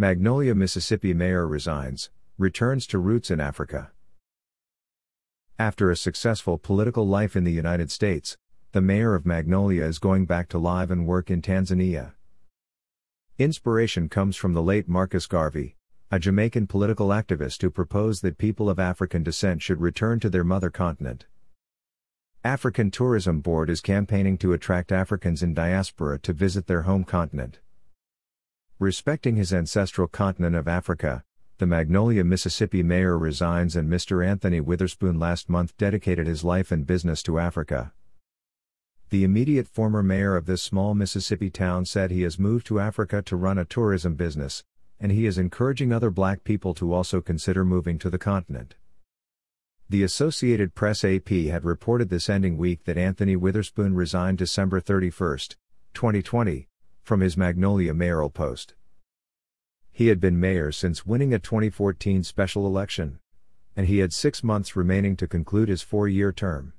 Magnolia, Mississippi mayor resigns, returns to roots in Africa. After a successful political life in the United States, the mayor of Magnolia is going back to live and work in Tanzania. Inspiration comes from the late Marcus Garvey, a Jamaican political activist who proposed that people of African descent should return to their mother continent. African Tourism Board is campaigning to attract Africans in diaspora to visit their home continent. Respecting his ancestral continent of Africa, the Magnolia, Mississippi mayor resigns and Mr. Anthony Witherspoon last month dedicated his life and business to Africa. The immediate former mayor of this small Mississippi town said he has moved to Africa to run a tourism business, and he is encouraging other black people to also consider moving to the continent. The Associated Press AP had reported this ending week that Anthony Witherspoon resigned December 31, 2020, from his Magnolia mayoral post. He had been mayor since winning a 2014 special election, and he had six months remaining to conclude his four year term.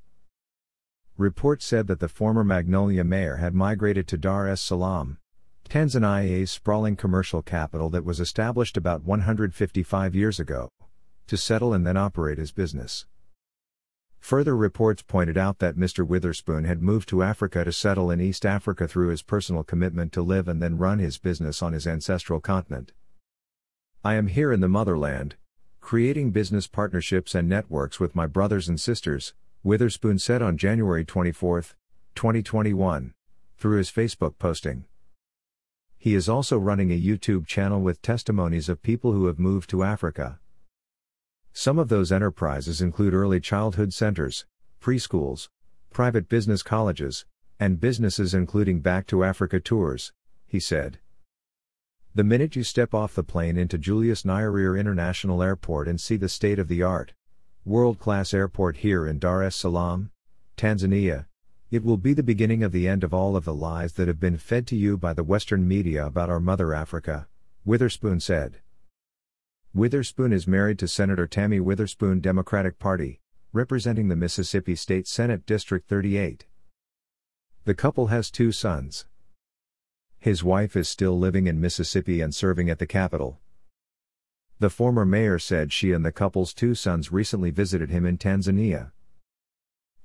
Reports said that the former Magnolia mayor had migrated to Dar es Salaam, Tanzania's sprawling commercial capital that was established about 155 years ago, to settle and then operate his business. Further reports pointed out that Mr. Witherspoon had moved to Africa to settle in East Africa through his personal commitment to live and then run his business on his ancestral continent. I am here in the motherland, creating business partnerships and networks with my brothers and sisters, Witherspoon said on January 24, 2021, through his Facebook posting. He is also running a YouTube channel with testimonies of people who have moved to Africa. Some of those enterprises include early childhood centers, preschools, private business colleges, and businesses including Back to Africa tours, he said. The minute you step off the plane into Julius Nyerere International Airport and see the state of the art, world class airport here in Dar es Salaam, Tanzania, it will be the beginning of the end of all of the lies that have been fed to you by the Western media about our mother Africa, Witherspoon said. Witherspoon is married to Senator Tammy Witherspoon, Democratic Party, representing the Mississippi State Senate District 38. The couple has two sons. His wife is still living in Mississippi and serving at the Capitol. The former mayor said she and the couple's two sons recently visited him in Tanzania.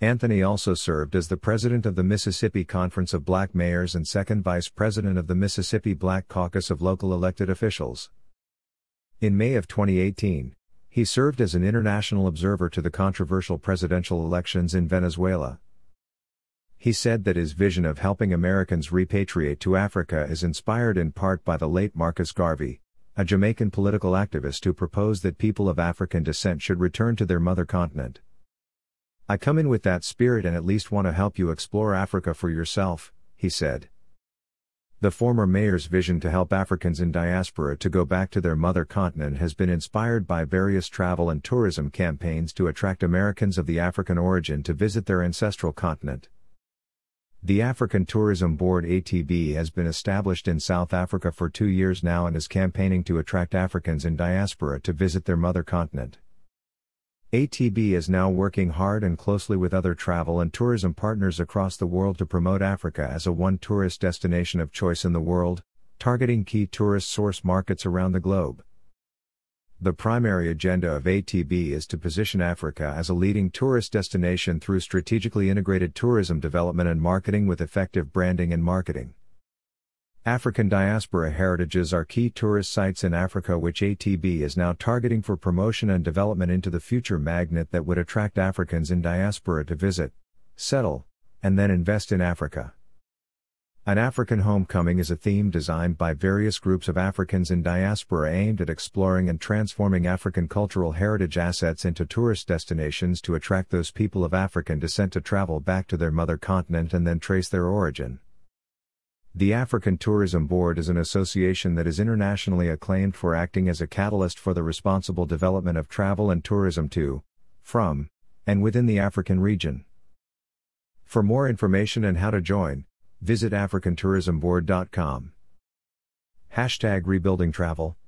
Anthony also served as the president of the Mississippi Conference of Black Mayors and second vice president of the Mississippi Black Caucus of local elected officials. In May of 2018, he served as an international observer to the controversial presidential elections in Venezuela. He said that his vision of helping Americans repatriate to Africa is inspired in part by the late Marcus Garvey, a Jamaican political activist who proposed that people of African descent should return to their mother continent. I come in with that spirit and at least want to help you explore Africa for yourself, he said. The former mayor's vision to help Africans in diaspora to go back to their mother continent has been inspired by various travel and tourism campaigns to attract Americans of the African origin to visit their ancestral continent. The African Tourism Board ATB has been established in South Africa for two years now and is campaigning to attract Africans in diaspora to visit their mother continent. ATB is now working hard and closely with other travel and tourism partners across the world to promote Africa as a one tourist destination of choice in the world, targeting key tourist source markets around the globe. The primary agenda of ATB is to position Africa as a leading tourist destination through strategically integrated tourism development and marketing with effective branding and marketing. African diaspora heritages are key tourist sites in Africa, which ATB is now targeting for promotion and development into the future magnet that would attract Africans in diaspora to visit, settle, and then invest in Africa. An African Homecoming is a theme designed by various groups of Africans in diaspora aimed at exploring and transforming African cultural heritage assets into tourist destinations to attract those people of African descent to travel back to their mother continent and then trace their origin. The African Tourism Board is an association that is internationally acclaimed for acting as a catalyst for the responsible development of travel and tourism to, from, and within the African region. For more information and how to join, visit AfricanTourismBoard.com. Hashtag Rebuilding Travel